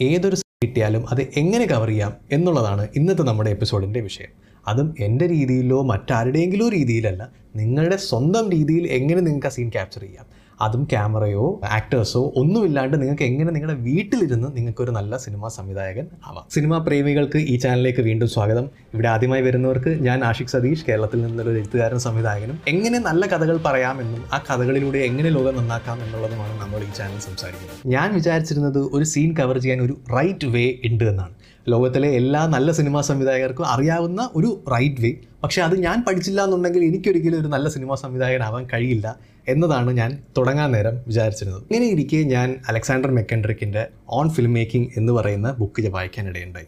ഏതൊരു കിട്ടിയാലും അത് എങ്ങനെ കവർ ചെയ്യാം എന്നുള്ളതാണ് ഇന്നത്തെ നമ്മുടെ എപ്പിസോഡിന്റെ വിഷയം. അതും എന്റെ രീതിയിലോ മറ്റാരുടെയെങ്കിലോ രീതിയിലല്ല. നിങ്ങളുടെ സ്വന്തം രീതിയിൽ എങ്ങനെ നിങ്ങൾക്ക് ആ സീൻ ക്യാപ്ചർ ചെയ്യാം. അതും ക്യാമറയോ ആക്ടേഴ്സോ ഒന്നുമില്ലാണ്ട് നിങ്ങൾക്ക് എങ്ങനെ നിങ്ങളുടെ വീട്ടിലിരുന്ന് നിങ്ങൾക്ക് ഒരു നല്ല സിനിമാ സംവിധായകൻ ആവാം. സിനിമാ പ്രേമികൾക്ക് ഈ ചാനലിലേക്ക് വീണ്ടും സ്വാഗതം. ഇവിടെ ആദ്യമായി വരുന്നവർക്ക് ഞാൻ ആഷിഖ് സതീഷ് കേരളത്തിൽ നിന്നുള്ള ഒരു എഴുത്തുകാരൻ സംവിധായകനും. എങ്ങനെ നല്ല കഥകൾ പറയാമെന്നും ആ കഥകളിലൂടെ എങ്ങനെ ലോകം നന്നാക്കാം എന്നുള്ളതുമാണ് നമ്മൾ ഈ ചാനൽ സംസാരിക്കുന്നത്. ഞാൻ വിചാരിച്ചിരുന്നത് ഒരു സീൻ കവർ ചെയ്യാൻ ഒരു റൈറ്റ് വേ ഉണ്ട് എന്നാണ്. ലോകത്തിലെ എല്ലാ നല്ല സിനിമാ സംവിധായകർക്കും അറിയാവുന്ന ഒരു റൈറ്റ് വേ പക്ഷേ അത് ഞാൻ പഠിച്ചില്ല എന്നുണ്ടെങ്കിൽ എനിക്കൊരിക്കലും ഒരു നല്ല സിനിമാ സംവിധായകനാവാൻ കഴിയില്ല എന്നതാണ് ഞാൻ തുടങ്ങാൻ നേരം വിചാരിച്ചിരുന്നത്. ഇങ്ങനെ ഇരിക്കെ ഞാൻ അലക്സാണ്ടർ മെക്കൻഡ്രിക്കിന്റെ ഓൺ ഫിലിം മേക്കിംഗ് എന്ന് പറയുന്ന ബുക്ക് വായിക്കാനിടയുണ്ടായി.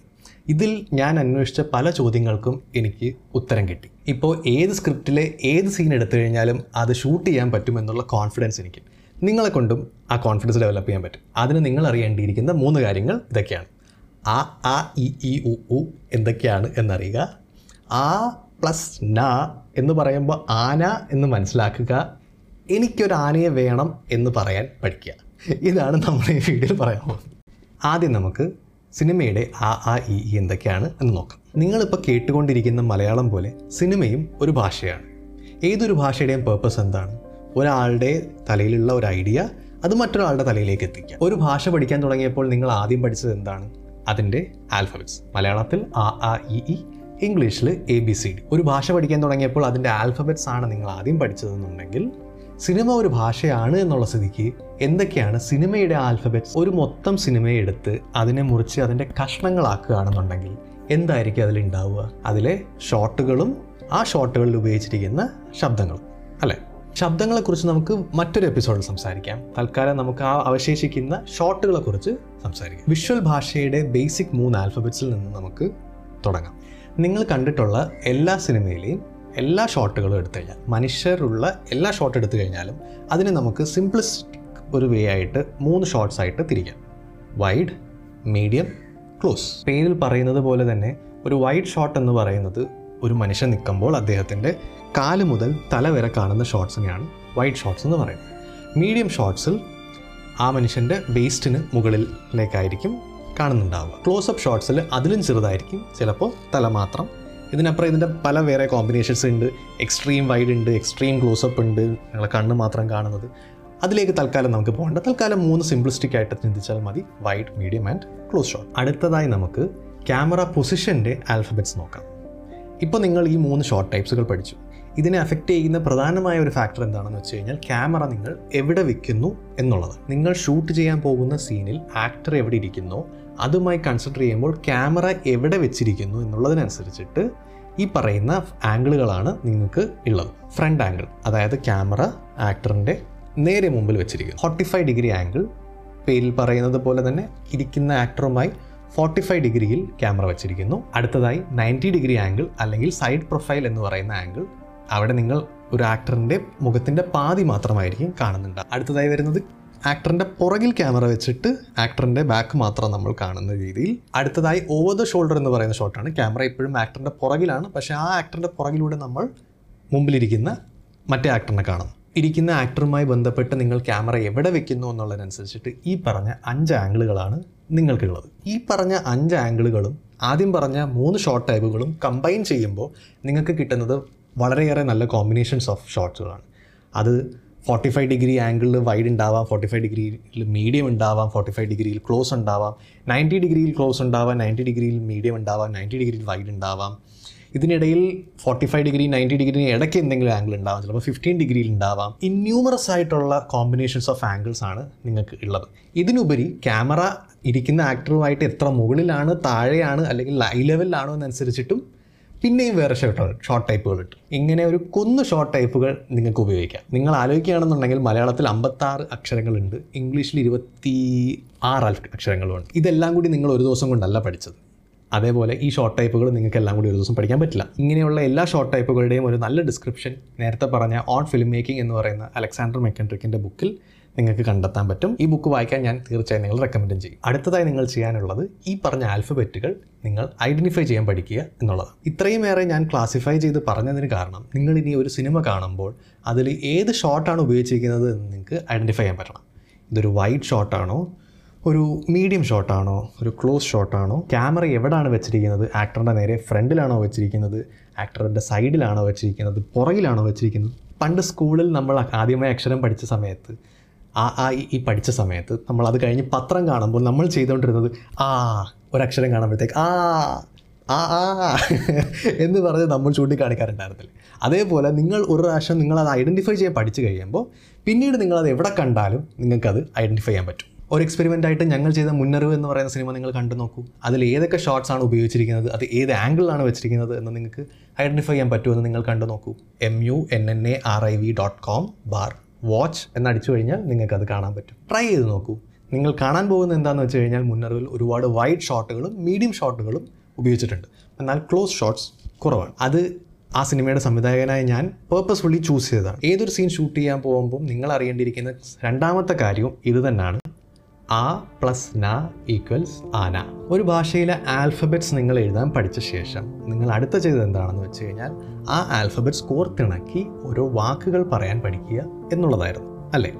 ഇതിൽ ഞാൻ അന്വേഷിച്ച പല ചോദ്യങ്ങൾക്കും എനിക്ക് ഉത്തരം കിട്ടി. ഇപ്പോൾ ഏത് സ്ക്രിപ്റ്റിലെ ഏത് സീൻ എടുത്തു കഴിഞ്ഞാലും അത് ഷൂട്ട് ചെയ്യാൻ പറ്റുമെന്നുള്ള കോൺഫിഡൻസ് എനിക്ക്. നിങ്ങളെ കൊണ്ടും ആ കോൺഫിഡൻസ് ഡെവലപ്പ് ചെയ്യാൻ പറ്റും. അതിന് നിങ്ങൾ അറിയേണ്ടിയിരിക്കുന്ന മൂന്ന് കാര്യങ്ങൾ ഇതൊക്കെയാണ്. ആ ആ ഇ ഇ ഉ ഉ എന്തൊക്കെയാണ് എന്നറിയുക. ആ പ്ലസ് ന എന്ന് പറയുമ്പോൾ ആന എന്ന് മനസ്സിലാക്കുക. എനിക്കൊരു ആനയെ വേണം എന്ന് പറയാൻ പഠിക്കുക. ഇതാണ് നമ്മൾ ഈ വീഡിയോയിൽ പറയാൻ പോകുന്നത്. ആദ്യം നമുക്ക് സിനിമയുടെ ആ ആ ഇ ഇ എന്തൊക്കെയാണ് എന്ന് നോക്കാം. നിങ്ങളിപ്പോൾ കേട്ടുകൊണ്ടിരിക്കുന്ന മലയാളം പോലെ സിനിമയും ഒരു ഭാഷയാണ്. ഏതൊരു ഭാഷയുടെയും പേർപ്പസ് എന്താണ്? ഒരാളുടെ തലയിലുള്ള ഒരു ഐഡിയ അത് മറ്റൊരാളുടെ തലയിലേക്ക് എത്തിക്കുക. ഒരു ഭാഷ പഠിക്കാൻ തുടങ്ങിയപ്പോൾ നിങ്ങൾ ആദ്യം പഠിച്ചത് എന്താണ്? അതിന്റെ ആൽഫബറ്റ്സ് മലയാളത്തിൽ ആ ആ ഇ ഇ ഇംഗ്ലീഷിൽ എ ബി സി ഡി ഒരു ഭാഷ പഠിക്കാൻ തുടങ്ങിയപ്പോൾ അതിന്റെ ആൽഫബറ്റ്സ് ആണ് നിങ്ങൾ ആദ്യം പഠിച്ചതെന്നുണ്ടെങ്കിൽ സിനിമ ഒരു ഭാഷയാണ് എന്നുള്ള സ്ഥിതിക്ക് എന്തൊക്കെയാണ് സിനിമയുടെ ആൽഫബറ്റ്സ് ഒരു മൊത്തം സിനിമയെ എടുത്ത് അതിനെ മുറിച്ച് അതിന്റെ കഷ്ണങ്ങളാക്കുകയാണെന്നുണ്ടെങ്കിൽ എന്തായിരിക്കും അതിലുണ്ടാവുക? അതിലെ ഷോട്ടുകളും ആ ഷോട്ടുകളിൽ ഉപയോഗിച്ചിരിക്കുന്ന ശബ്ദങ്ങളും. അല്ലേ? ശബ്ദങ്ങളെക്കുറിച്ച് നമുക്ക് മറ്റൊരു എപ്പിസോഡിൽ സംസാരിക്കാം. തൽക്കാലം നമുക്ക് ആ അവശേഷിക്കുന്ന ഷോട്ടുകളെ കുറിച്ച് സംസാരിക്കാം. വിഷ്വൽ ഭാഷയുടെ ബേസിക് മൂന്ന് ആൽഫബറ്റ്സിൽ നിന്ന് നമുക്ക് തുടങ്ങാം. നിങ്ങൾ കണ്ടിട്ടുള്ള എല്ലാ സിനിമയിലെയും എല്ലാ ഷോട്ടുകളും എടുത്തു കഴിഞ്ഞാൽ മനുഷ്യരുള്ള എല്ലാ ഷോട്ട് എടുത്തു കഴിഞ്ഞാലും അതിനെ നമുക്ക് സിംപ്ലിസ്റ്റിക് ഒരു വേ ആയിട്ട് മൂന്ന് ഷോട്ട്സ് ആയിട്ട് തിരിക്കാം. വൈഡ് മീഡിയം ക്ലോസ് പേരിൽ പറയുന്നത് പോലെ തന്നെ ഒരു വൈഡ് ഷോട്ട് എന്ന് പറയുന്നത് ഒരു മനുഷ്യൻ നിൽക്കുമ്പോൾ അദ്ദേഹത്തിന്റെ കാൽ മുതൽ തല വരെ കാണുന്ന ഷോർട്സിനെയാണ് വൈഡ് ഷോർട്സ് എന്ന് പറയുന്നത്. മീഡിയം ഷോർട്സിൽ ആ മനുഷ്യന്റെ വേസ്റ്റിന് മുകളിലേക്കായിരിക്കും കാണുന്നുണ്ടാവുക. ക്ലോസപ്പ് ഷോട്ട്സിൽ അതിലും ചെറുതായിരിക്കും ചിലപ്പോൾ തല മാത്രം. ഇതിനപ്പുറം ഇതിന്റെ പല വേറെ കോമ്പിനേഷൻസ് ഉണ്ട്. എക്സ്ട്രീം വൈഡ് ഉണ്ട് എക്സ്ട്രീം ക്ലോസപ്പ് ഉണ്ട് നിങ്ങളെ കണ്ണ് മാത്രം കാണുന്നത്. അതിലേക്ക് തൽക്കാലം നമുക്ക് പോകേണ്ട. തൽക്കാലം മൂന്ന് സിംപ്ലിസ്റ്റിക് ആയിട്ട് ചിന്തിച്ചാൽ മതി. Wide medium and close shot അടുത്തതായി നമുക്ക് ക്യാമറ പൊസിഷന്റെ ആൽഫബറ്റ്സ് നോക്കാം. ഇപ്പോൾ നിങ്ങൾ ഈ മൂന്ന് ഷോർട്ട് ടൈപ്സുകൾ പഠിച്ചു. ഇതിനെ അഫക്റ്റ് ചെയ്യുന്ന പ്രധാനമായ ഒരു ഫാക്ടർ എന്താണെന്ന് വെച്ച് കഴിഞ്ഞാൽ ക്യാമറ നിങ്ങൾ എവിടെ വെക്കുന്നു എന്നുള്ളത്. നിങ്ങൾ ഷൂട്ട് ചെയ്യാൻ പോകുന്ന സീനിൽ ആക്ടർ എവിടെ ഇരിക്കുന്നു അതുമായി കൺസിഡർ ചെയ്യുമ്പോൾ ക്യാമറ എവിടെ വെച്ചിരിക്കുന്നു എന്നുള്ളതിനനുസരിച്ചിട്ട് ഈ പറയുന്ന ആംഗിളുകളാണ് നിങ്ങൾക്ക് ഉള്ളത്. ഫ്രണ്ട് ആംഗിൾ അതായത് ക്യാമറ ആക്ടറിന്റെ നേരെ മുമ്പിൽ വെച്ചിരിക്കുന്നു. ഫോർട്ടി ഫൈവ് ഡിഗ്രി ആംഗിൾ പേരിൽ പറയുന്നത് പോലെ തന്നെ ഇരിക്കുന്ന ആക്ടറുമായി ഫോർട്ടി ഫൈവ് ഡിഗ്രിയിൽ ക്യാമറ വെച്ചിരിക്കുന്നു. അടുത്തതായി നയന്റി ഡിഗ്രി ആംഗിൾ അല്ലെങ്കിൽ സൈഡ് പ്രൊഫൈൽ എന്ന് പറയുന്ന ആംഗിൾ അവിടെ നിങ്ങൾ ഒരു ആക്ടറിന്റെ മുഖത്തിന്റെ പാതി മാത്രമായിരിക്കും കാണുന്നുണ്ട്. അടുത്തതായി വരുന്നത് ആക്ടറിന്റെ പുറകിൽ ക്യാമറ വെച്ചിട്ട് ആക്ടറിന്റെ ബാക്ക് മാത്രം നമ്മൾ കാണുന്ന രീതിയിൽ. അടുത്തതായി ഓവർ ദ ഷോൾഡർ എന്ന് പറയുന്ന ഷോട്ടാണ് ക്യാമറ ഇപ്പോഴും ആക്ടറിന്റെ പുറകിലാണ്. പക്ഷേ ആ ആക്ടറിന്റെ പുറകിലൂടെ നമ്മൾ മുമ്പിലിരിക്കുന്ന മറ്റേ ആക്ടറിനെ കാണുന്നു. ഇരിക്കുന്ന ആക്ടറുമായി ബന്ധപ്പെട്ട് നിങ്ങൾ ക്യാമറ എവിടെ വെക്കുന്നു എന്നുള്ളതിനനുസരിച്ചിട്ട് ഈ പറഞ്ഞ അഞ്ച് ആംഗിളുകളാണ് നിങ്ങൾക്കുള്ളത്. ഈ പറഞ്ഞ അഞ്ച് ആംഗിളുകളും ആദ്യം പറഞ്ഞ മൂന്ന് ഷോർട്ട് ടൈപ്പുകളും കമ്പൈൻ ചെയ്യുമ്പോൾ നിങ്ങൾക്ക് കിട്ടുന്നത് വളരെയേറെ നല്ല കോമ്പിനേഷൻസ് ഓഫ് ഷോട്ട്സുകളാണ് അത് ഫോർട്ടി ഫൈവ് ഡിഗ്രി ആംഗിളിൽ വൈഡ് ഉണ്ടാവാം ഫോർട്ടി ഫൈവ് ഡിഗ്രിയിൽ മീഡിയം ഉണ്ടാവാം ഫോർട്ടി ഫൈവ് ഡിഗ്രിയിൽ ക്ലോസ് ഉണ്ടാവാം നയന്റി ഡിഗ്രിയിൽ ക്ലോസ് ഉണ്ടാവാം നയന്റി ഡിഗ്രിയിൽ മീഡിയം ഉണ്ടാവാം നയന്റി ഡിഗ്രിയിൽ വൈഡ് ഉണ്ടാവാം ഇതിനിടയിൽ forty five degree ninety degree ഇടയ്ക്ക് എന്തെങ്കിലും ആംഗിൾ ഉണ്ടാവാം ചിലപ്പോൾ ഫിഫ്റ്റീൻ ഡിഗ്രിയിൽ ഉണ്ടാവാം ഇന്യൂമറസ് ആയിട്ടുള്ള കോമ്പിനേഷൻസ് ഓഫ് ആംഗിൾസ് ആണ് നിങ്ങൾക്ക് ഉള്ളത് ഇതിനുപരി ക്യാമറ ഇരിക്കുന്ന ആക്ടറുമായിട്ട് എത്ര മുകളിലാണ് താഴെയാണ് അല്ലെങ്കിൽ ലൈ ലെവലിലാണോ എന്നനുസരിച്ചിട്ടും പിന്നെയും വേറെ ഷർട്ടുകൾ ഷോർട്ട് ടൈപ്പുകൾ കിട്ടും. ഇങ്ങനെ ഒരു കുന്ന് ഷോർട്ട് ടൈപ്പുകൾ നിങ്ങൾക്ക് ഉപയോഗിക്കാം. നിങ്ങൾ ആലോചിക്കുകയാണെന്നുണ്ടെങ്കിൽ മലയാളത്തിൽ അമ്പത്താറ് അക്ഷരങ്ങളുണ്ട് ഇംഗ്ലീഷിൽ ഇരുപത്തി ആറ് അക്ഷരങ്ങളുമുണ്ട് ഇതെല്ലാം കൂടി നിങ്ങൾ ഒരു ദിവസം കൊണ്ടല്ല പഠിച്ചത്. അതേപോലെ ഈ ഷോർട്ട് ടൈപ്പുകൾ നിങ്ങൾക്ക് എല്ലാം കൂടി ഒരു ദിവസം പഠിക്കാൻ പറ്റില്ല. ഇങ്ങനെയുള്ള എല്ലാ ഷോർട്ട് ടൈപ്പുകളുടെയും ഒരു നല്ല ഡിസ്ക്രിപ്ഷൻ നേരത്തെ പറഞ്ഞ ഓൺ ഫിലിം മേക്കിംഗ് എന്ന് പറയുന്ന അലക്സാണ്ടർ മെക്കൻട്രിക്കിന്റെ ബുക്കിൽ നിങ്ങൾക്ക് കണ്ടെത്താൻ പറ്റും. ഈ ബുക്ക് വായിക്കാൻ ഞാൻ തീർച്ചയായും നിങ്ങൾ റെക്കമെൻഡ് ചെയ്യും. അടുത്തതായി നിങ്ങൾ ചെയ്യാനുള്ളത് ഈ പറഞ്ഞ ആൽഫബറ്റുകൾ നിങ്ങൾ ഐഡന്റിഫൈ ചെയ്യാൻ പഠിക്കുക എന്നുള്ളതാണ്. ഇത്രയുമേറെ ഞാൻ ക്ലാസിഫൈ ചെയ്ത് പറഞ്ഞതിന് കാരണം നിങ്ങൾ ഇനി ഒരു സിനിമ കാണുമ്പോൾ അതിൽ ഏത് ഷോട്ടാണ് ഉപയോഗിച്ചിരിക്കുന്നത് എന്ന് നിങ്ങൾക്ക് ഐഡന്റിഫൈ ചെയ്യാൻ പറ്റണം. ഇതൊരു വൈഡ് ഷോട്ടാണോ ഒരു മീഡിയം ഷോട്ടാണോ ഒരു ക്ലോസ് ഷോട്ടാണോ ക്യാമറ എവിടെയാണ് വെച്ചിരിക്കുന്നത്? ആക്ടറിന്റെ നേരെ ഫ്രണ്ടിലാണോ വെച്ചിരിക്കുന്നത്? ആക്ടറിന്റെ സൈഡിലാണോ വെച്ചിരിക്കുന്നത്? പുറകിലാണോ വെച്ചിരിക്കുന്നത്? പണ്ട് സ്കൂളിൽ നമ്മൾ ആദ്യമായി അക്ഷരം പഠിച്ച സമയത്ത് ആ ആ ഈ- പഠിച്ച സമയത്ത് നമ്മൾ അത് കഴിഞ്ഞ് പത്രം കാണുമ്പോൾ നമ്മൾ ചെയ്തുകൊണ്ടിരുന്നത് ആ ഒരക്ഷരം കാണുമ്പോഴത്തേക്ക് ആ ആ ആ എന്ന് പറഞ്ഞ് നമ്മൾ ചൂണ്ടിക്കാണിക്കാറുണ്ടായിരുന്നില്ല. അതേപോലെ നിങ്ങൾ ഒരു പ്രാവശ്യം നിങ്ങളത് ഐഡന്റിഫൈ ചെയ്യാൻ പഠിച്ചു കഴിയുമ്പോൾ പിന്നീട് നിങ്ങളത് എവിടെ കണ്ടാലും നിങ്ങൾക്കത് ഐഡന്റിഫൈ ചെയ്യാൻ പറ്റും. ഒരു എക്സ്പെരിമെന്റ് ആയിട്ട് ഞങ്ങൾ ചെയ്ത മുന്നറിവ് എന്ന് പറയുന്ന സിനിമ നിങ്ങൾ കണ്ടു നോക്കൂ. അതിൽ ഏതൊക്കെ ഷോട്ട്സ് ആണ് ഉപയോഗിച്ചിരിക്കുന്നത് അത് ഏത് ആംഗിളിലാണ് വെച്ചിരിക്കുന്നത് എന്ന് നിങ്ങൾക്ക് ഐഡന്റിഫൈ ചെയ്യാൻ പറ്റുമെന്ന് നിങ്ങൾ കണ്ടു നോക്കൂ. M U N N A R I V dot com bar watch എന്നടിച്ചു കഴിഞ്ഞാൽ നിങ്ങൾക്ക് അത് കാണാൻ പറ്റും. ട്രൈ ചെയ്ത് നോക്കൂ. നിങ്ങൾ കാണാൻ പോകുന്ന എന്താണെന്ന് വെച്ച് കഴിഞ്ഞാൽ മുന്നറിവിൽ ഒരുപാട് വൈഡ് ഷോട്ടുകളും മീഡിയം ഷോട്ടുകളും ഉപയോഗിച്ചിട്ടുണ്ട്. എന്നാൽ ക്ലോസ് ഷോട്ട്സ് കുറവാണ്. അത് ആ സിനിമയുടെ സംവിധായകനായ ഞാൻ പേർപ്പസ്ഫുള്ളി ചൂസ് ചെയ്തതാണ്. ഏതൊരു സീൻ ഷൂട്ട് ചെയ്യാൻ പോകുമ്പോൾ നിങ്ങൾ അറിയേണ്ടിയിരിക്കുന്ന രണ്ടാമത്തെ കാര്യവും ഇത് തന്നെയാണ്. ആ പ്ലസ് ന ഈക്വൽസ് ആന ഒരു ഭാഷയിലെ ആൽഫബറ്റ്സ് നിങ്ങൾ എഴുതാൻ പഠിച്ച ശേഷം നിങ്ങൾ അടുത്ത ചെയ്തത് എന്താണെന്ന് വെച്ച് കഴിഞ്ഞാൽ ആ ആൽഫബറ്റ്സ് കോർത്തിണക്കി ഓരോ വാക്കുകൾ പറയാൻ പഠിക്കുക എന്നുള്ളതായിരുന്നു അല്ലേ?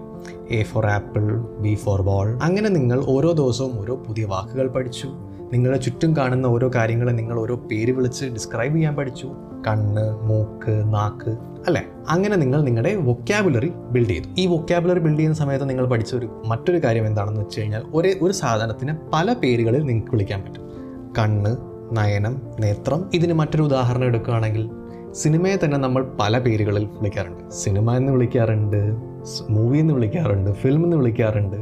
A for apple B for ball. അങ്ങനെ നിങ്ങൾ ഓരോ ദിവസവും ഓരോ പുതിയ വാക്കുകൾ പഠിച്ചു. നിങ്ങളുടെ ചുറ്റും കാണുന്ന ഓരോ കാര്യങ്ങളെ നിങ്ങൾ ഓരോ പേര് വിളിച്ച് ഡിസ്ക്രൈബ് ചെയ്യാൻ പഠിച്ചു. കണ്ണ് മൂക്ക് നാക്ക്. അല്ലേ? അങ്ങനെ നിങ്ങൾ നിങ്ങളുടെ വൊക്കാബുലറി ബിൽഡ് ചെയ്തു. ഈ വൊക്കാബുലറി ബിൽഡ് ചെയ്യുന്ന സമയത്ത് നിങ്ങൾ പഠിച്ച ഒരു മറ്റൊരു കാര്യം എന്താണെന്ന് വെച്ച് കഴിഞ്ഞാൽ ഒരേ ഒരു സാധനത്തിന് പല പേരുകളിൽ നിങ്ങൾക്ക് വിളിക്കാൻ പറ്റും. കണ്ണ് നയനം നേത്രം. ഇതിന് മറ്റൊരു ഉദാഹരണം എടുക്കുകയാണെങ്കിൽ സിനിമയെ തന്നെ നമ്മൾ പല പേരുകളിൽ വിളിക്കാറുണ്ട്. സിനിമ എന്ന് വിളിക്കാറുണ്ട് മൂവി എന്ന് വിളിക്കാറുണ്ട് ഫിലിം എന്ന് വിളിക്കാറുണ്ട്.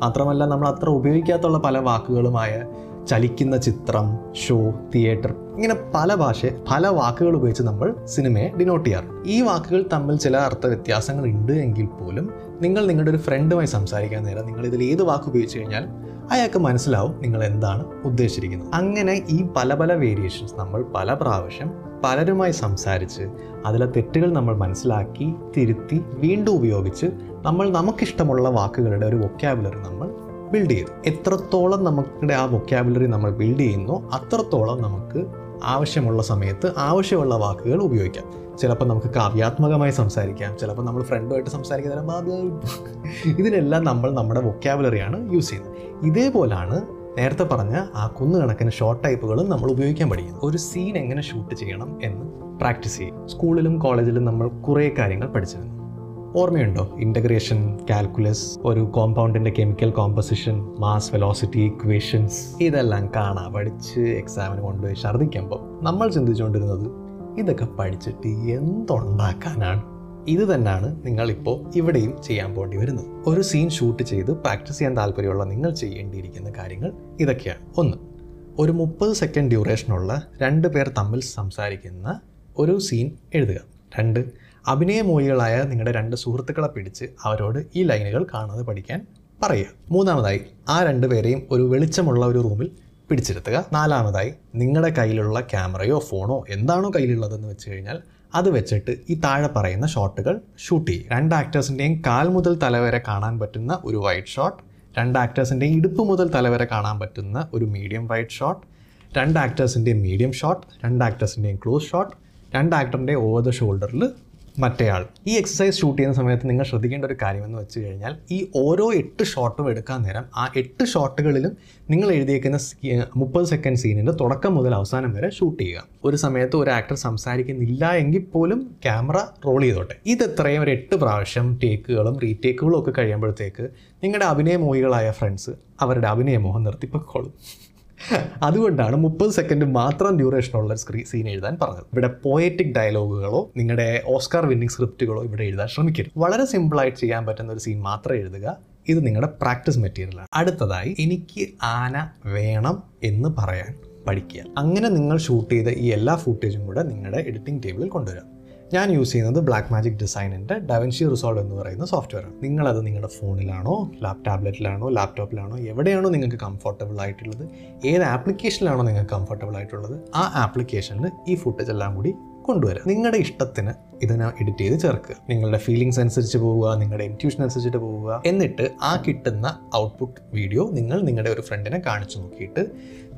മാത്രമല്ല നമ്മൾ അത്ര ഉപയോഗിക്കാത്തുള്ള പല വാക്കുകളുമായ ചലിക്കുന്ന ചിത്രം ഷോ തിയേറ്റർ ഇങ്ങനെ പല ഭാഷ പല വാക്കുകൾ ഉപയോഗിച്ച് നമ്മൾ സിനിമയെ ഡിനോട്ട് ചെയ്യാറുണ്ട്. ഈ വാക്കുകൾ തമ്മിൽ ചില അർത്ഥ വ്യത്യാസങ്ങൾ ഉണ്ട് എങ്കിൽ പോലും നിങ്ങൾ നിങ്ങളുടെ ഒരു ഫ്രണ്ടുമായി സംസാരിക്കാൻ നേരം നിങ്ങൾ ഇതിൽ ഏത് വാക്ക് ഉപയോഗിച്ച് കഴിഞ്ഞാൽ അയാൾക്ക് മനസ്സിലാവും നിങ്ങൾ എന്താണ് ഉദ്ദേശിച്ചിരിക്കുന്നത്. അങ്ങനെ ഈ പല പല വേരിയേഷൻസ് നമ്മൾ പല പ്രാവശ്യം പലരുമായി സംസാരിച്ച് അതിലെ തെറ്റുകൾ നമ്മൾ മനസ്സിലാക്കി തിരുത്തി വീണ്ടും ഉപയോഗിച്ച് നമ്മൾ നമുക്കിഷ്ടമുള്ള വാക്കുകളുടെ ഒരു വൊക്കാബുലറി നമ്മൾ ബിൽഡ് ചെയ്തു. എത്രത്തോളം നമ്മുടെ ആ വൊക്കാബുലറി നമ്മൾ ബിൽഡ് ചെയ്യുന്നു അത്രത്തോളം നമുക്ക് ആവശ്യമുള്ള സമയത്ത് ആവശ്യമുള്ള വാക്കുകൾ ഉപയോഗിക്കാം. ചിലപ്പോൾ നമുക്ക് കാവ്യാത്മകമായി സംസാരിക്കാം ചിലപ്പോൾ നമ്മൾ ഫ്രണ്ടുമായിട്ട് സംസാരിക്കുന്ന ഇതിനെല്ലാം നമ്മൾ നമ്മുടെ വൊക്കാബുലറിയാണ് യൂസ് ചെയ്യുന്നത്. ഇതേപോലാണ് നേരത്തെ പറഞ്ഞ ആ കുന്നുകണക്കിന് ഷോർട്ട് ടൈപ്പുകളും നമ്മൾ ഉപയോഗിക്കാൻ പഠിക്കുന്നത്. ഒരു സീൻ എങ്ങനെ ഷൂട്ട് ചെയ്യണം എന്ന് പ്രാക്ടീസ് ചെയ്യും. സ്കൂളിലും കോളേജിലും നമ്മൾ കുറേ കാര്യങ്ങൾ പഠിച്ചിരുന്നു. ഓർമ്മയുണ്ടോ? ഇന്റഗ്രേഷൻ കാൽക്കുലസ് ഒരു കോമ്പൗണ്ടിന്റെ chemical composition mass velocity equations ഇതെല്ലാം കാണാൻ പഠിച്ച് എക്സാമിന് കൊണ്ടുപോയി ഛർദ്ദിക്കുമ്പോൾ നമ്മൾ ചിന്തിച്ചുകൊണ്ടിരുന്നത് ഇതൊക്കെ പഠിച്ചിട്ട് എന്തുണ്ടാക്കാനാണ്? ഇത് തന്നെയാണ് നിങ്ങളിപ്പോൾ ഇവിടെയും ചെയ്യാൻ പോണ്ടി വരുന്നത്. ഒരു സീൻ ഷൂട്ട് ചെയ്ത് പ്രാക്ടീസ് ചെയ്യാൻ താല്പര്യമുള്ള നിങ്ങൾ ചെയ്യേണ്ടിയിരിക്കുന്ന കാര്യങ്ങൾ ഇതൊക്കെയാണ്. ഒന്ന് ഒരു മുപ്പത് സെക്കൻഡ് ഡ്യൂറേഷനുള്ള രണ്ട് പേർ തമ്മിൽ സംസാരിക്കുന്ന ഒരു സീൻ എഴുതുക. രണ്ട് അഭിനയമോഹികളായ നിങ്ങളുടെ രണ്ട് സുഹൃത്തുക്കളെ പിടിച്ച് അവരോട് ഈ ലൈനുകൾ കാണാതെ പഠിക്കാൻ പറയുക. മൂന്നാമതായി ആ രണ്ട് പേരെയും ഒരു വെളിച്ചമുള്ള ഒരു റൂമിൽ പിടിച്ചിരുത്തുക. നാലാമതായി നിങ്ങളുടെ കയ്യിലുള്ള ക്യാമറയോ ഫോണോ എന്താണോ കയ്യിലുള്ളതെന്ന് വെച്ച് കഴിഞ്ഞാൽ അത് വെച്ചിട്ട് ഈ താഴെ പറയുന്ന ഷോട്ടുകൾ ഷൂട്ട് ചെയ്യും രണ്ട് ആക്ടേഴ്സിന്റെയും കാൽ മുതൽ തല വരെ കാണാൻ പറ്റുന്ന ഒരു വൈറ്റ് ഷോട്ട് രണ്ട് ആക്ടേഴ്സിന്റെയും ഇടുപ്പ് മുതൽ തല വരെ കാണാൻ പറ്റുന്ന ഒരു മീഡിയം വൈറ്റ് ഷോട്ട് രണ്ട് ആക്ടേഴ്സിന്റെയും മീഡിയം ഷോട്ട് രണ്ട് ആക്ടേഴ്സിന്റെയും ക്ലോസ് ഷോട്ട് രണ്ട് ആക്ടറിന്റെ ഓവർ ദ ഷോൾഡറിൽ മറ്റേയാൾ. ഈ എക്സസൈസ് ഷൂട്ട് ചെയ്യുന്ന സമയത്ത് നിങ്ങൾ ശ്രദ്ധിക്കേണ്ട ഒരു കാര്യമെന്ന് വെച്ച് കഴിഞ്ഞാൽ ഈ ഓരോ എട്ട് ഷോട്ടും എടുക്കാൻ നേരം ആ എട്ട് ഷോട്ടുകളിലും നിങ്ങൾ എഴുതിയേക്കുന്ന മുപ്പത് സെക്കൻഡ് സീനിന്റെ തുടക്കം മുതൽ അവസാനം വരെ ഷൂട്ട് ചെയ്യുക. ഒരു സമയത്ത് ഒരു ആക്ടർ സംസാരിക്കുന്നില്ല എങ്കിൽ പോലും ക്യാമറ റോൾ ചെയ്തോട്ടെ. ഇത് എത്രയും ഒരു എട്ട് പ്രാവശ്യം ടേക്കുകളും റീടേക്കുകളും ഒക്കെ കഴിയുമ്പോഴത്തേക്ക് നിങ്ങളുടെ അഭിനയ മോഹികളായ ഫ്രണ്ട്സ് അവരുടെ അഭിനയമോഹം നിർത്തിപ്പൊക്കോളും അതുകൊണ്ടാണ് മുപ്പത് സെക്കൻഡ് മാത്രം ഡ്യൂറേഷനുള്ള സ്ക്രീ സീൻ എഴുതാൻ പറഞ്ഞത്. ഇവിടെ പോയറ്റിക് ഡയലോഗുകളോ നിങ്ങളുടെ ഓസ്കാർ വിന്നിംഗ് സ്ക്രിപ്റ്റുകളോ ഇവിടെ എഴുതാൻ ശ്രമിക്കരുത്. വളരെ സിമ്പിളായിട്ട് ചെയ്യാൻ പറ്റുന്ന ഒരു സീൻ മാത്രം എഴുതുക. ഇത് നിങ്ങളുടെ പ്രാക്ടീസ് മെറ്റീരിയലാണ് അടുത്തതായി എനിക്ക് ആന വേണം എന്ന് പറയാൻ പഠിക്കുക. അങ്ങനെ നിങ്ങൾ ഷൂട്ട് ചെയ്ത ഈ എല്ലാ ഫുട്ടേജും കൂടെ നിങ്ങളുടെ എഡിറ്റിംഗ് ടേബിളിൽ കൊണ്ടുവരാം. ഞാൻ യൂസ് ചെയ്യുന്നത് ബ്ലാക്ക് മാജിക് ഡിസൈനിന്റെ ഡവൻഷി റിസോൾവ് എന്ന് പറയുന്ന സോഫ്റ്റ്വെയർ ആണ്. നിങ്ങളത് നിങ്ങളുടെ ഫോണിലാണോ ലാപ് ടാബ്ലറ്റിലാണോ ലാപ്ടോപ്പിലാണോ എവിടെയാണോ നിങ്ങൾക്ക് കംഫർട്ടബിൾ ആയിട്ടുള്ളത് ഏത് ആപ്ലിക്കേഷനിലാണോ നിങ്ങൾക്ക് കംഫർട്ടബിൾ ആയിട്ടുള്ളത് ആ ആപ്ലിക്കേഷനിൽ ഈ ഫുട്ടേജ് എല്ലാം കൂടി കൊണ്ടുവരാം. നിങ്ങളുടെ ഇഷ്ടത്തിന് ഇതിനെ എഡിറ്റ് ചെയ്ത് ചേർക്കുക. നിങ്ങളുടെ ഫീലിങ്സ് അനുസരിച്ച് പോവുക നിങ്ങളുടെ ഇന്റ്യൂഷൻ അനുസരിച്ചിട്ട് പോവുക. എന്നിട്ട് ആ കിട്ടുന്ന ഔട്ട്പുട്ട് വീഡിയോ നിങ്ങൾ നിങ്ങളുടെ ഒരു ഫ്രണ്ടിനെ കാണിച്ചു നോക്കിയിട്ട്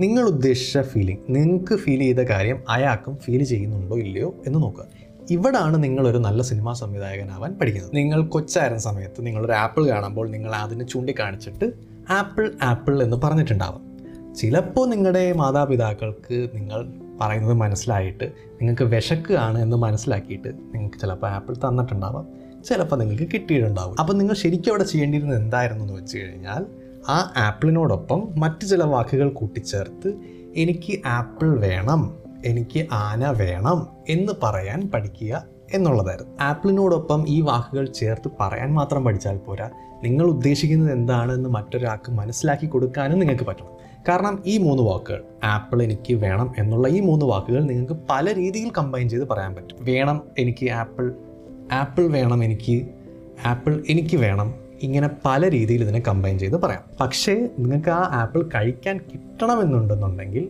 നിങ്ങൾ ഉദ്ദേശിച്ച ഫീലിംഗ് നിങ്ങൾക്ക് ഫീൽ ചെയ്ത കാര്യം അയാൾക്കും ഫീൽ ചെയ്യുന്നുണ്ടോ ഇല്ലയോ എന്ന് നോക്കുക. ഇവിടാണ് നിങ്ങളൊരു നല്ല സിനിമാ സംവിധായകനാവാൻ പഠിക്കുന്നത്. നിങ്ങൾ കൊച്ചായിരുന്ന സമയത്ത് നിങ്ങളൊരു ആപ്പിൾ കാണുമ്പോൾ നിങ്ങൾ അതിനെ ചൂണ്ടിക്കാണിച്ചിട്ട് ആപ്പിൾ ആപ്പിൾ എന്ന് പറഞ്ഞിട്ടുണ്ടാവാം. ചിലപ്പോൾ നിങ്ങളുടെ മാതാപിതാക്കൾക്ക് നിങ്ങൾ പറയുന്നത് മനസ്സിലായിട്ട് നിങ്ങൾക്ക് വിശക്കുകയാണ് എന്ന് മനസ്സിലാക്കിയിട്ട് നിങ്ങൾക്ക് ചിലപ്പോൾ ആപ്പിൾ തന്നിട്ടുണ്ടാവാം. ചിലപ്പോൾ നിങ്ങൾക്ക് കിട്ടിയിട്ടുണ്ടാവും. അപ്പം നിങ്ങൾ ശരിക്കും അവിടെ ചെയ്യേണ്ടിയിരുന്നത് എന്തായിരുന്നു എന്ന് വെച്ച് കഴിഞ്ഞാൽ ആ ആപ്പിളിനോടൊപ്പം മറ്റു ചില വാക്കുകൾ കൂട്ടിച്ചേർത്ത് എനിക്ക് ആപ്പിൾ വേണം. എനിക്ക് ആന വേണം എന്ന് പറയാൻ പഠിക്കുക എന്നുള്ളതായിരുന്നു. ആപ്പിളിനോടൊപ്പം ഈ വാക്കുകൾ ചേർത്ത് പറയാൻ മാത്രം പഠിച്ചാൽ പോരാ. നിങ്ങൾ ഉദ്ദേശിക്കുന്നത് എന്താണെന്ന് മറ്റൊരാൾക്ക് മനസ്സിലാക്കി കൊടുക്കാനും നിങ്ങൾക്ക് പറ്റണം. കാരണം ഈ മൂന്ന് വാക്കുകൾ ആപ്പിൾ എനിക്ക് വേണം എന്നുള്ള ഈ മൂന്ന് വാക്കുകൾ നിങ്ങൾക്ക് പല രീതിയിൽ കമ്പൈൻ ചെയ്ത് പറയാൻ പറ്റും. വേണം എനിക്ക് ആപ്പിൾ ആപ്പിൾ വേണം എനിക്ക് ആപ്പിൾ എനിക്ക് വേണം ഇങ്ങനെ പല രീതിയിൽ ഇതിനെ കമ്പൈൻ ചെയ്ത് പറയാം. പക്ഷേ നിങ്ങൾക്ക് ആ ആപ്പിൾ കഴിക്കാൻ കിട്ടണമെന്നുണ്ടെന്നുണ്ടെങ്കിൽ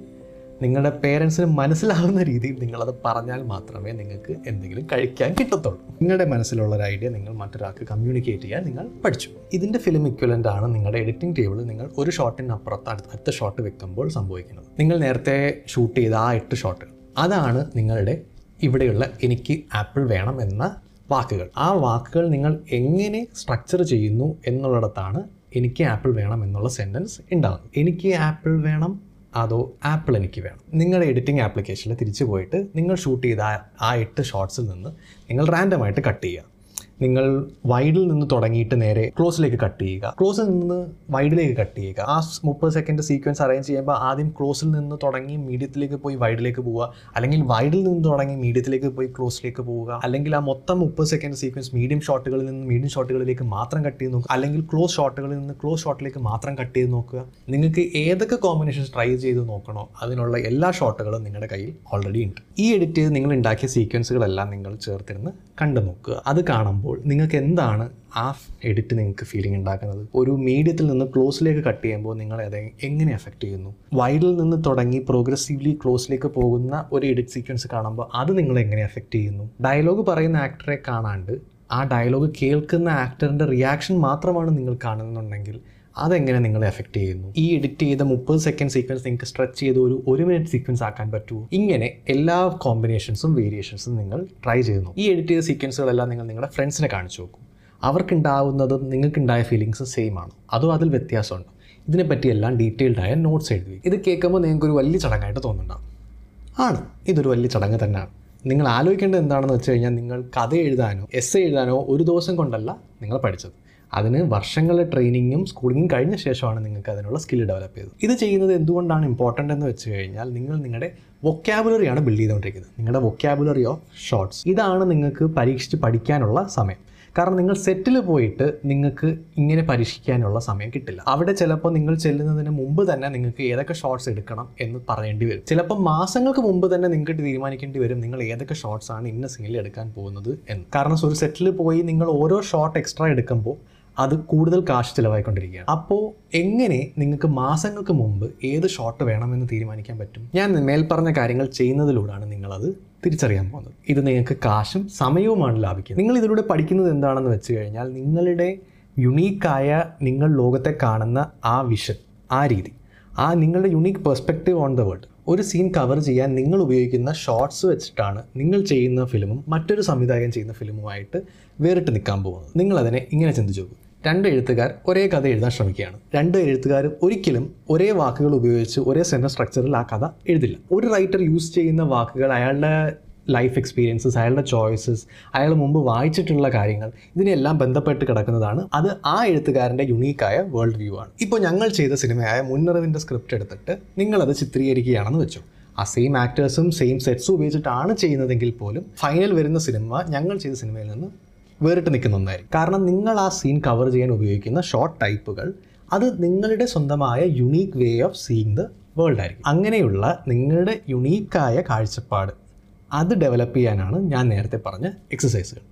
നിങ്ങളുടെ പേരൻസിന് മനസ്സിലാവുന്ന രീതിയിൽ നിങ്ങളത് പറഞ്ഞാൽ മാത്രമേ നിങ്ങൾക്ക് എന്തെങ്കിലും കഴിക്കാൻ കിട്ടത്തുള്ളൂ. നിങ്ങളുടെ മനസ്സിലുള്ള ഒരു ഐഡിയ നിങ്ങൾ മറ്റൊരാൾക്ക് കമ്മ്യൂണിക്കേറ്റ് ചെയ്യാൻ നിങ്ങൾ പഠിച്ചു. ഇതിന്റെ ഫിലിം ഇക്വലന്റ് ആണ് നിങ്ങളുടെ എഡിറ്റിംഗ് ടേബിളിൽ നിങ്ങൾ ഒരു ഷോട്ടിനപ്പുറത്ത് അടുത്ത ഷോട്ട് വെക്കുമ്പോൾ സംഭവിക്കുന്നത്. നിങ്ങൾ നേരത്തെ ഷൂട്ട് ചെയ്ത ആ എട്ട് ഷോട്ടുകൾ അതാണ് നിങ്ങളുടെ ഇവിടെയുള്ള എനിക്ക് ആപ്പിൾ വേണം എന്ന വാക്കുകൾ. ആ വാക്കുകൾ നിങ്ങൾ എങ്ങനെ സ്ട്രക്ചർ ചെയ്യുന്നു എന്നുള്ളിടത്താണ് എനിക്ക് ആപ്പിൾ വേണം എന്നുള്ള സെന്റൻസ് ഉണ്ടാകുന്നത് എനിക്ക് ആപ്പിൾ വേണം അതോ ആപ്പിൾ എനിക്ക് വേണം. നിങ്ങളുടെ എഡിറ്റിംഗ് ആപ്ലിക്കേഷനിൽ തിരിച്ചു പോയിട്ട് നിങ്ങൾ ഷൂട്ട് ചെയ്ത ആ- എട്ട് ഷോട്ട്സിൽ നിന്ന് നിങ്ങൾ റാൻഡമായിട്ട് കട്ട് ചെയ്യുക. നിങ്ങൾ വൈഡിൽ നിന്ന് തുടങ്ങിയിട്ട് നേരെ ക്ലോസിലേക്ക് കട്ട് ചെയ്യുക. ക്ലോസിൽ നിന്ന് വൈഡിലേക്ക് കട്ട് ചെയ്യുക. ആ മുപ്പത് സെക്കൻഡ് സീക്വൻസ് അറേഞ്ച് ചെയ്യുമ്പോൾ ആദ്യം ക്ലോസിൽ നിന്ന് തുടങ്ങി മീഡിയത്തിലേക്ക് പോയി വൈഡിലേക്ക് പോവുക. അല്ലെങ്കിൽ വൈഡിൽ നിന്ന് തുടങ്ങി മീഡിയത്തിലേക്ക് പോയി ക്ലോസിലേക്ക് പോവുക. അല്ലെങ്കിൽ ആ മൊത്തം മുപ്പത് സെക്കൻഡ് സീക്വൻസ് മീഡിയം ഷോട്ടുകളിൽ നിന്ന് മീഡിയം ഷോട്ടുകളിലേക്ക് മാത്രം കട്ട് ചെയ്ത് നോക്കുക. അല്ലെങ്കിൽ ക്ലോസ് ഷോട്ടുകളിൽ നിന്ന് ക്ലോസ് ഷോട്ടിലേക്ക് മാത്രം കട്ട് ചെയ്ത് നോക്കുക. നിങ്ങൾക്ക് ഏതൊക്കെ കോമ്പിനേഷൻസ് ട്രൈ ചെയ്ത് നോക്കണോ അതിനുള്ള എല്ലാ ഷോട്ടുകളും നിങ്ങളുടെ കയ്യിൽ ഓൾറെഡി ഉണ്ട്. ഈ എഡിറ്റ് ചെയ്ത് നിങ്ങൾ ഉണ്ടാക്കിയ സീക്വൻസുകളെല്ലാം നിങ്ങൾ ചേർത്തിരുന്ന് കണ്ടു നോക്കുക അത് കാണുമ്പോൾ നിങ്ങൾക്ക് എന്താണ് ആ എഡിറ്റ് നിങ്ങൾക്ക് ഫീലിംഗ് ഉണ്ടാക്കുന്നത്? ഒരു മീഡിയത്തിൽ നിന്ന് ക്ലോസിലേക്ക് കട്ട് ചെയ്യുമ്പോൾ നിങ്ങൾ അത് എങ്ങനെ എഫക്റ്റ് ചെയ്യുന്നു? വൈഡിൽ നിന്ന് തുടങ്ങി പ്രോഗ്രസീവ്ലി ക്ലോസിലേക്ക് പോകുന്ന ഒരു എഡിറ്റ് സീക്വൻസ് കാണുമ്പോൾ അത് നിങ്ങളെ എങ്ങനെ എഫക്റ്റ് ചെയ്യുന്നു? ഡയലോഗ് പറയുന്ന ആക്ടറെ കാണാണ്ട് ആ ഡയലോഗ് കേൾക്കുന്ന ആക്ടറിന്റെ റിയാക്ഷൻ മാത്രമാണ് നിങ്ങൾ കാണുന്നുണ്ടെങ്കിൽ അതെങ്ങനെ നിങ്ങളെ എഫക്റ്റ് ചെയ്യുന്നു? ഈ എഡിറ്റ് ചെയ്ത മുപ്പത് സെക്കൻഡ് സീക്വൻസ് നിങ്ങൾക്ക് സ്ട്രെച്ച് ചെയ്ത് ഒരു ഒരു മിനിറ്റ് സീക്വൻസ് ആക്കാൻ പറ്റുമോ? ഇങ്ങനെ എല്ലാ കോമ്പിനേഷൻസും വേരിയേഷൻസും നിങ്ങൾ ട്രൈ ചെയ്യുന്നു ഈ എഡിറ്റ് ചെയ്ത സീക്വൻസുകളെല്ലാം നിങ്ങൾ നിങ്ങളുടെ ഫ്രണ്ട്സിനെ കാണിച്ചു നോക്കും. അവർക്കുണ്ടാവുന്നതും നിങ്ങൾക്കുണ്ടായ ഫീലിങ്സ് സെയിം ആണ്. അതും അതിൽ വ്യത്യാസമുണ്ട്. ഇതിനെപ്പറ്റി എല്ലാം ഡീറ്റെയിൽഡ് ആയ നോട്ട്സ് എഴുതി ഇത് കേൾക്കുമ്പോൾ നിങ്ങൾക്ക് ഒരു വലിയ ചടങ്ങായിട്ട് തോന്നുന്നുണ്ടാവും. ആണ്. ഇതൊരു വലിയ ചടങ്ങ് തന്നെയാണ്. നിങ്ങൾ ആലോചിക്കേണ്ടത് എന്താണെന്ന് വെച്ച് കഴിഞ്ഞാൽ നിങ്ങൾ കഥ എഴുതാനോ എസ് എഴുതാനോ ഒരു ദിവസം കൊണ്ടല്ല നിങ്ങൾ പഠിച്ചത്. അതിന് വർഷങ്ങളുടെ ട്രെയിനിങ്ങും സ്കൂളിങ്ങും കഴിഞ്ഞ ശേഷമാണ് നിങ്ങൾക്ക് അതിനുള്ള സ്കിൽ ഡെവലപ്പ് ചെയ്തത്. ഇത് ചെയ്യുന്നത് എന്തുകൊണ്ടാണ് ഇമ്പോർട്ടന്റ് എന്ന് വെച്ച് കഴിഞ്ഞാൽ നിങ്ങൾ നിങ്ങളുടെ വൊക്കാബുലറിയാണ് ബിൽഡ് ചെയ്തുകൊണ്ടിരിക്കുന്നത്. നിങ്ങളുടെ വൊക്കാബുലറി ഓഫ് ഷോർട്സ് ഇതാണ് നിങ്ങൾക്ക് പരീക്ഷിച്ച് പഠിക്കാനുള്ള സമയം. കാരണം നിങ്ങൾ സെറ്റിൽ പോയിട്ട് നിങ്ങൾക്ക് ഇങ്ങനെ പരീക്ഷിക്കാനുള്ള സമയം കിട്ടില്ല. അവിടെ ചിലപ്പോൾ നിങ്ങൾ ചെല്ലുന്നതിന് മുമ്പ് തന്നെ നിങ്ങൾക്ക് ഏതൊക്കെ ഷോർട്സ് എടുക്കണം എന്ന് പറയേണ്ടി വരും. ചിലപ്പോൾ മാസങ്ങൾക്ക് മുമ്പ് തന്നെ നിങ്ങൾക്ക് തീരുമാനിക്കേണ്ടി വരും നിങ്ങൾ ഏതൊക്കെ ഷോർട്സ് ആണ് ഇന്ന സീനിൽ എടുക്കാൻ പോകുന്നത് എന്ന്. കാരണം ഒരു സെറ്റിൽ പോയി നിങ്ങൾ ഓരോ ഷോർട്ട് എക്സ്ട്രാ എടുക്കുമ്പോൾ അത് കൂടുതൽ കാശ് ചിലവായിക്കൊണ്ടിരിക്കുകയാണ്. അപ്പോൾ എങ്ങനെ നിങ്ങൾക്ക് മാസങ്ങൾക്ക് മുമ്പ് ഏത് ഷോട്ട് വേണമെന്ന് തീരുമാനിക്കാൻ പറ്റും? ഞാൻ മേൽപ്പറഞ്ഞ കാര്യങ്ങൾ ചെയ്യുന്നതിലൂടെയാണ് നിങ്ങളത് തിരിച്ചറിയാൻ പോകുന്നത്. ഇത് നിങ്ങൾക്ക് കാശും സമയവുമാണ് ലാഭിക്കുന്നത്. നിങ്ങൾ ഇതിലൂടെ പഠിക്കുന്നത് എന്താണെന്ന് വെച്ച് കഴിഞ്ഞാൽ നിങ്ങളുടെ യുണീക്കായ നിങ്ങൾ ലോകത്തെ കാണുന്ന ആ വിഷൻ ആ രീതി ആ നിങ്ങളുടെ unique perspective on the world ഒരു സീൻ കവർ ചെയ്യാൻ നിങ്ങൾ ഉപയോഗിക്കുന്ന ഷോർട്സ് വെച്ചിട്ടാണ് നിങ്ങൾ ചെയ്യുന്ന ഫിലിമും മറ്റൊരു സംവിധായകൻ ചെയ്യുന്ന ഫിലിമുമായിട്ട് വേറിട്ട് നിൽക്കാൻ പോകുന്നത്. നിങ്ങളതിനെ ഇങ്ങനെ ചിന്തിച്ചു നോക്കൂ. രണ്ട് എഴുത്തുകാർ ഒരേ കഥ എഴുതാൻ ശ്രമിക്കുകയാണ്. രണ്ട് എഴുത്തുകാരും ഒരിക്കലും ഒരേ വാക്കുകൾ ഉപയോഗിച്ച് ഒരേ സെന്റൻസ് സ്ട്രക്ചറിൽ ആ കഥ എഴുതില്ല. ഒരു റൈറ്റർ യൂസ് ചെയ്യുന്ന വാക്കുകൾ അയാളുടെ ലൈഫ് എക്സ്പീരിയൻസസ് അയാളുടെ ചോയ്സസ് അയാൾ മുമ്പ് വായിച്ചിട്ടുള്ള കാര്യങ്ങൾ ഇതിനെല്ലാം ബന്ധപ്പെട്ട് കിടക്കുന്നതാണ്. അത് ആ എഴുത്തുകാരന്റെ യുണീക്കായ വേൾഡ് വ്യൂ ആണ്. ഇപ്പോൾ ഞങ്ങൾ ചെയ്ത സിനിമയായ മുന്നറിവിന്റെ സ്ക്രിപ്റ്റ് എടുത്തിട്ട് നിങ്ങളത് ചിത്രീകരിക്കുകയാണെന്ന് വെച്ചു. ആ സെയിം ആക്ടേഴ്സും സെയിം സെറ്റ്സും ഉപയോഗിച്ചിട്ടാണ് ചെയ്യുന്നതെങ്കിൽ പോലും ഫൈനൽ വരുന്ന സിനിമ ഞങ്ങൾ ചെയ്ത സിനിമയിൽ നിന്ന് വേറിട്ട് നിൽക്കുന്ന ഒന്നായിരിക്കും. കാരണം നിങ്ങൾ ആ സീൻ കവർ ചെയ്യാൻ ഉപയോഗിക്കുന്ന ഷോർട്ട് ടൈപ്പുകൾ അത് നിങ്ങളുടെ സ്വന്തമായ unique way of seeing the world ആയിരിക്കും. അങ്ങനെയുള്ള നിങ്ങളുടെ യുണീക്കായ കാഴ്ചപ്പാട് അത് ഡെവലപ്പ് ചെയ്യാനാണ് ഞാൻ നേരത്തെ പറഞ്ഞ എക്സസൈസുകൾ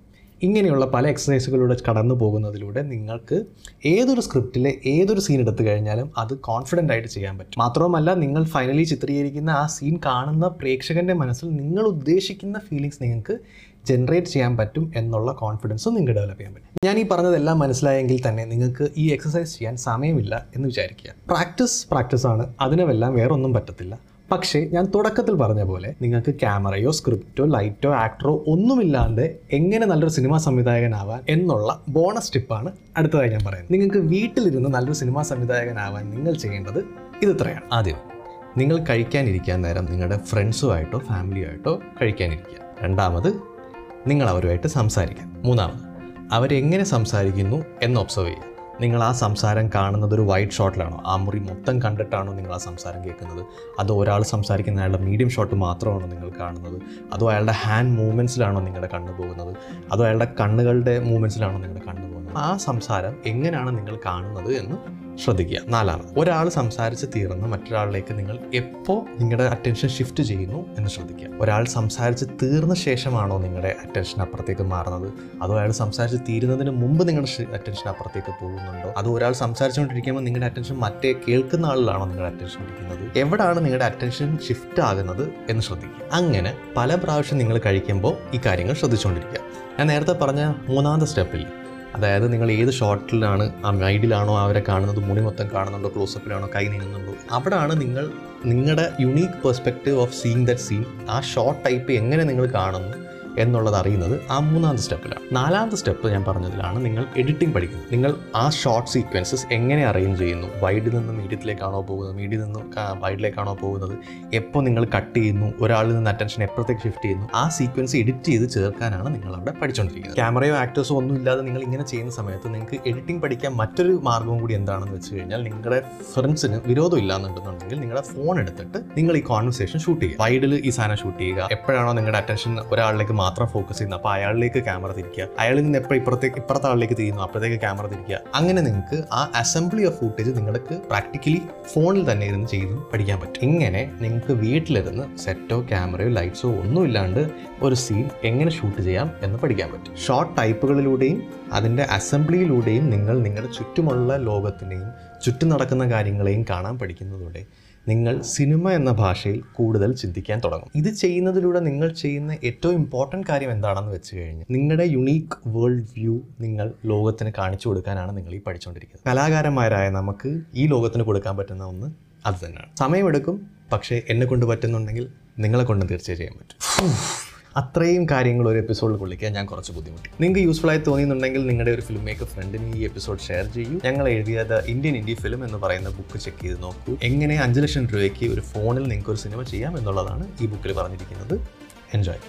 ഇങ്ങനെയുള്ള പല എക്സസൈസുകളിലൂടെ കടന്നു പോകുന്നതിലൂടെ നിങ്ങൾക്ക് ഏതൊരു സ്ക്രിപ്റ്റിലെ ഏതൊരു സീൻ എടുത്തു കഴിഞ്ഞാലും അത് കോൺഫിഡന്റ് ആയിട്ട് ചെയ്യാൻ പറ്റും. മാത്രവുമല്ല നിങ്ങൾ ഫൈനലി ചിത്രീകരിക്കുന്ന ആ സീൻ കാണുന്ന പ്രേക്ഷകന്റെ മനസ്സിൽ നിങ്ങൾ ഉദ്ദേശിക്കുന്ന ഫീലിങ്സ് നിങ്ങൾക്ക് ജനറേറ്റ് ചെയ്യാൻ പറ്റും എന്നുള്ള കോൺഫിഡൻസും നിങ്ങൾക്ക് ഡെവലപ്പ് ചെയ്യാൻ പറ്റും. ഞാൻ ഈ പറഞ്ഞതെല്ലാം മനസ്സിലായെങ്കിൽ തന്നെ നിങ്ങൾക്ക് ഈ എക്സസൈസ് ചെയ്യാൻ സമയമില്ല എന്ന് വിചാരിക്കുക. പ്രാക്ടീസ് പ്രാക്ടീസ് ആണ്. അതിനുമെല്ലാം വേറെ ഒന്നും പറ്റത്തില്ല. പക്ഷേ ഞാൻ തുടക്കത്തിൽ പറഞ്ഞ പോലെ നിങ്ങൾക്ക് ക്യാമറയോ സ്ക്രിപ്റ്റോ ലൈറ്റോ ആക്ടറോ ഒന്നുമില്ലാതെ എങ്ങനെ നല്ലൊരു സിനിമാ സംവിധായകനാവാൻ എന്നുള്ള ബോണസ് ടിപ്പാണ് അടുത്തതായി ഞാൻ പറയുന്നത്. നിങ്ങൾക്ക് വീട്ടിലിരുന്ന് നല്ലൊരു സിനിമാ സംവിധായകനാവാൻ നിങ്ങൾ ചെയ്യേണ്ടത് ഇതിത്രയാണ്. ആദ്യം നിങ്ങൾ കഴിക്കാനിരിക്കാൻ നേരം നിങ്ങളുടെ ഫ്രണ്ട്സുമായിട്ടോ ഫാമിലിയായിട്ടോ കഴിക്കാനിരിക്കുക. രണ്ടാമത് നിങ്ങൾ അവരുമായിട്ട് സംസാരിക്കുക മൂന്നാമത് അവരെങ്ങനെ സംസാരിക്കുന്നു എന്ന് ഒബ്സർവ് ചെയ്യുക. നിങ്ങൾ ആ സംസാരം കാണുന്നത് ഒരു വൈഡ് ഷോട്ടിലാണോ ആ മുറി മൊത്തം കണ്ടിട്ടാണോ നിങ്ങൾ ആ സംസാരം കേൾക്കുന്നത്? അതോ ഒരാൾ സംസാരിക്കുന്ന അയാളുടെ മീഡിയം ഷോട്ട് മാത്രമാണോ നിങ്ങൾ കാണുന്നത്? അതോ അയാളുടെ ഹാൻഡ് മൂവ്മെന്റ്സിലാണോ നിങ്ങളുടെ കണ്ണ് പോകുന്നത്? അതോ അയാളുടെ കണ്ണുകളുടെ മൂവ്മെന്റ്സിലാണോ നിങ്ങളുടെ കണ്ണ് പോകുന്നത്? ആ സംസാരം എങ്ങനെയാണ് നിങ്ങൾ കാണുന്നത് എന്ന് ശ്രദ്ധിക്കുക. നാലാണ് ഒരാൾ സംസാരിച്ച് തീർന്ന് മറ്റൊരാളിലേക്ക് നിങ്ങൾ എപ്പോൾ നിങ്ങളുടെ അറ്റൻഷൻ ഷിഫ്റ്റ് ചെയ്യുന്നു എന്ന് ശ്രദ്ധിക്കുക. ഒരാൾ സംസാരിച്ച് തീർന്ന ശേഷമാണോ നിങ്ങളുടെ അറ്റൻഷൻ അപ്പുറത്തേക്ക് മാറുന്നത്? അതോ അയാൾ സംസാരിച്ച് തീരുന്നതിന് മുമ്പ് നിങ്ങളുടെ അറ്റൻഷൻ അപ്പുറത്തേക്ക് പോകുന്നുണ്ടോ? അതോ ഒരാൾ സംസാരിച്ചുകൊണ്ടിരിക്കുമ്പോൾ നിങ്ങളുടെ അറ്റൻഷൻ മറ്റേ കേൾക്കുന്ന ആളിലാണോ നിങ്ങളുടെ അറ്റൻഷൻ ഇരിക്കുന്നത്? എവിടാണ് നിങ്ങളുടെ അറ്റൻഷൻ ഷിഫ്റ്റ് ആകുന്നത് എന്ന് ശ്രദ്ധിക്കുക. അങ്ങനെ പല പ്രാവശ്യം നിങ്ങൾ കഴിക്കുമ്പോൾ ഈ കാര്യങ്ങൾ ശ്രദ്ധിച്ചുകൊണ്ടിരിക്കുക. ഞാൻ നേരത്തെ പറഞ്ഞ മൂന്നാമത്തെ സ്റ്റെപ്പിൽ അതായത് നിങ്ങൾ ഏത് ഷോട്ടിലാണ് ആ മൈഡിലാണോ അവരെ കാണുന്നത് മുടി മൊത്തം കാണുന്നുണ്ടോ ക്ലോസപ്പിലാണോ കൈ നീങ്ങുന്നുണ്ടോ അവിടാണ് നിങ്ങൾ നിങ്ങളുടെ unique perspective of seeing that scene ആ ഷോർട്ട് ടൈപ്പ് എങ്ങനെ നിങ്ങൾ കാണുന്നു എന്നുള്ളത് അറിയുന്നത് ആ മൂന്നാമത്തെ സ്റ്റെപ്പിലാണ്. നാലാമത്തെ സ്റ്റെപ്പ് ഞാൻ പറഞ്ഞതിലാണ് നിങ്ങൾ എഡിറ്റിംഗ് പഠിക്കുന്നത്. നിങ്ങൾ ആ ഷോർട്ട് സീക്വൻസസ് എങ്ങനെ അറേഞ്ച് ചെയ്യുന്നു? വൈഡിൽ നിന്ന് മീഡിയത്തിലേക്കാണോ പോകുന്നത്? മീഡിയയിൽ നിന്ന് വൈഡിലേക്കാണോ പോകുന്നത്? എപ്പോൾ നിങ്ങൾ കട്ട് ചെയ്യുന്നു? ഒരാളിൽ നിന്ന് അറ്റൻഷൻ എപ്പോഴത്തേക്ക് ഷിഫ്റ്റ് ചെയ്യുന്നു? ആ സീക്വൻസ് എഡിറ്റ് ചെയ്ത് ചേർക്കാനാണ് നിങ്ങൾ അവിടെ പഠിച്ചുകൊണ്ടിരിക്കുന്നത് ക്യാമറയോ ആക്ടേഴ്സോ ഒന്നും ഇല്ലാതെ നിങ്ങൾ ഇങ്ങനെ ചെയ്യുന്ന സമയത്ത് നിങ്ങൾക്ക് എഡിറ്റിംഗ് പഠിക്കാൻ മറ്റൊരു മാർഗവും കൂടി എന്താണെന്ന് വെച്ച് കഴിഞ്ഞാൽ നിങ്ങളുടെ ഫ്രണ്ട്സിന് വിരോധം ഇല്ലാന്നുണ്ടെന്നുണ്ടെങ്കിൽ നിങ്ങളുടെ ഫോൺ എടുത്തിട്ട് നിങ്ങൾ ഈ കോൺവെർസേഷൻ ഷൂട്ട് ചെയ്യുക. വൈഡിൽ ഈ സാധനം ഷൂട്ട് ചെയ്യുക. എപ്പോഴാണോ നിങ്ങളുടെ അറ്റൻഷൻ ഒരാളിലേക്ക് മാത്രം ഫോക്കസ് ചെയ്യുന്നു. അപ്പോൾ അയാളിലേക്ക് ക്യാമറ തിരിക്കുക. അയാളിൽ നിന്ന് എപ്പോൾ ഇപ്പുറത്തേക്ക് ഇപ്പുറത്തെ ആളിലേക്ക് തിരിയുന്നു. അപ്പോഴത്തേക്ക് ക്യാമറ തിരിക്കുക. അങ്ങനെ നിങ്ങൾക്ക് ആ അസംബ്ലി ഓഫ് ഫുട്ടേജ് നിങ്ങൾക്ക് പ്രാക്ടിക്കലി ഫോണിൽ തന്നെ ഇരുന്ന് ചെയ്ത് പഠിക്കാൻ പറ്റും. ഇങ്ങനെ നിങ്ങൾക്ക് വീട്ടിലിരുന്ന് സെറ്റോ ക്യാമറയോ ലൈറ്റ്സോ ഒന്നും ഇല്ലാണ്ട് ഒരു സീൻ എങ്ങനെ ഷൂട്ട് ചെയ്യാം എന്ന് പഠിക്കാൻ പറ്റും. ഷോർട്ട് ടൈപ്പുകളിലൂടെയും അതിന്റെ അസംബ്ലിയിലൂടെയും നിങ്ങൾ നിങ്ങളുടെ ചുറ്റുമുള്ള ലോകത്തിനെയും ചുറ്റും നടക്കുന്ന കാര്യങ്ങളെയും കാണാൻ പഠിക്കുന്നതോടെ നിങ്ങൾ സിനിമ എന്ന ഭാഷയിൽ കൂടുതൽ ചിന്തിക്കാൻ തുടങ്ങും. ഇത് ചെയ്യുന്നതിലൂടെ നിങ്ങൾ ചെയ്യുന്ന ഏറ്റവും ഇമ്പോർട്ടന്റ് കാര്യം എന്താണെന്ന് വെച്ച് കഴിഞ്ഞാൽ നിങ്ങളുടെ യുണീക്ക് വേൾഡ് വ്യൂ നിങ്ങൾ ലോകത്തിന് കാണിച്ചു കൊടുക്കാനാണ് നിങ്ങൾ ഈ പഠിച്ചുകൊണ്ടിരിക്കുന്നത് കലാകാരന്മാരായ നമുക്ക് ഈ ലോകത്തിന് കൊടുക്കാൻ പറ്റുന്ന ഒന്ന് അത് തന്നെയാണ്. സമയമെടുക്കും പക്ഷേ എന്നെ കൊണ്ട് പറ്റുന്നുണ്ടെങ്കിൽ നിങ്ങളെ കൊണ്ടും തീർച്ചയായും ചെയ്യാൻ പറ്റും. അത്രയും കാര്യങ്ങൾ ഒരു എപ്പിസോഡിൽ കൊള്ളിക്കാൻ ഞാൻ കുറച്ച് ബുദ്ധിമുട്ടി. നിങ്ങൾക്ക് യൂസ്ഫുൾ ആയി തോന്നിയിട്ടുണ്ടെങ്കിൽ നിങ്ങളുടെ ഒരു ഫിലിം മേക്കർ ഫ്രണ്ടിന് ഈ എപ്പിസോഡ് ഷെയർ ചെയ്യൂ. ഞങ്ങൾ എഴുതിയത് ഇന്ത്യൻ ഇൻഡി ഫിലിം എന്ന് പറയുന്ന ബുക്ക് ചെക്ക് ചെയ്ത് നോക്കൂ. എങ്ങനെ അഞ്ച് ലക്ഷം രൂപയ്ക്ക് ഒരു ഫോണിൽ നിങ്ങൾക്ക് ഒരു സിനിമ ചെയ്യാം എന്നുള്ളതാണ് ഈ ബുക്കിൽ പറഞ്ഞിരിക്കുന്നത്. എൻജോയ്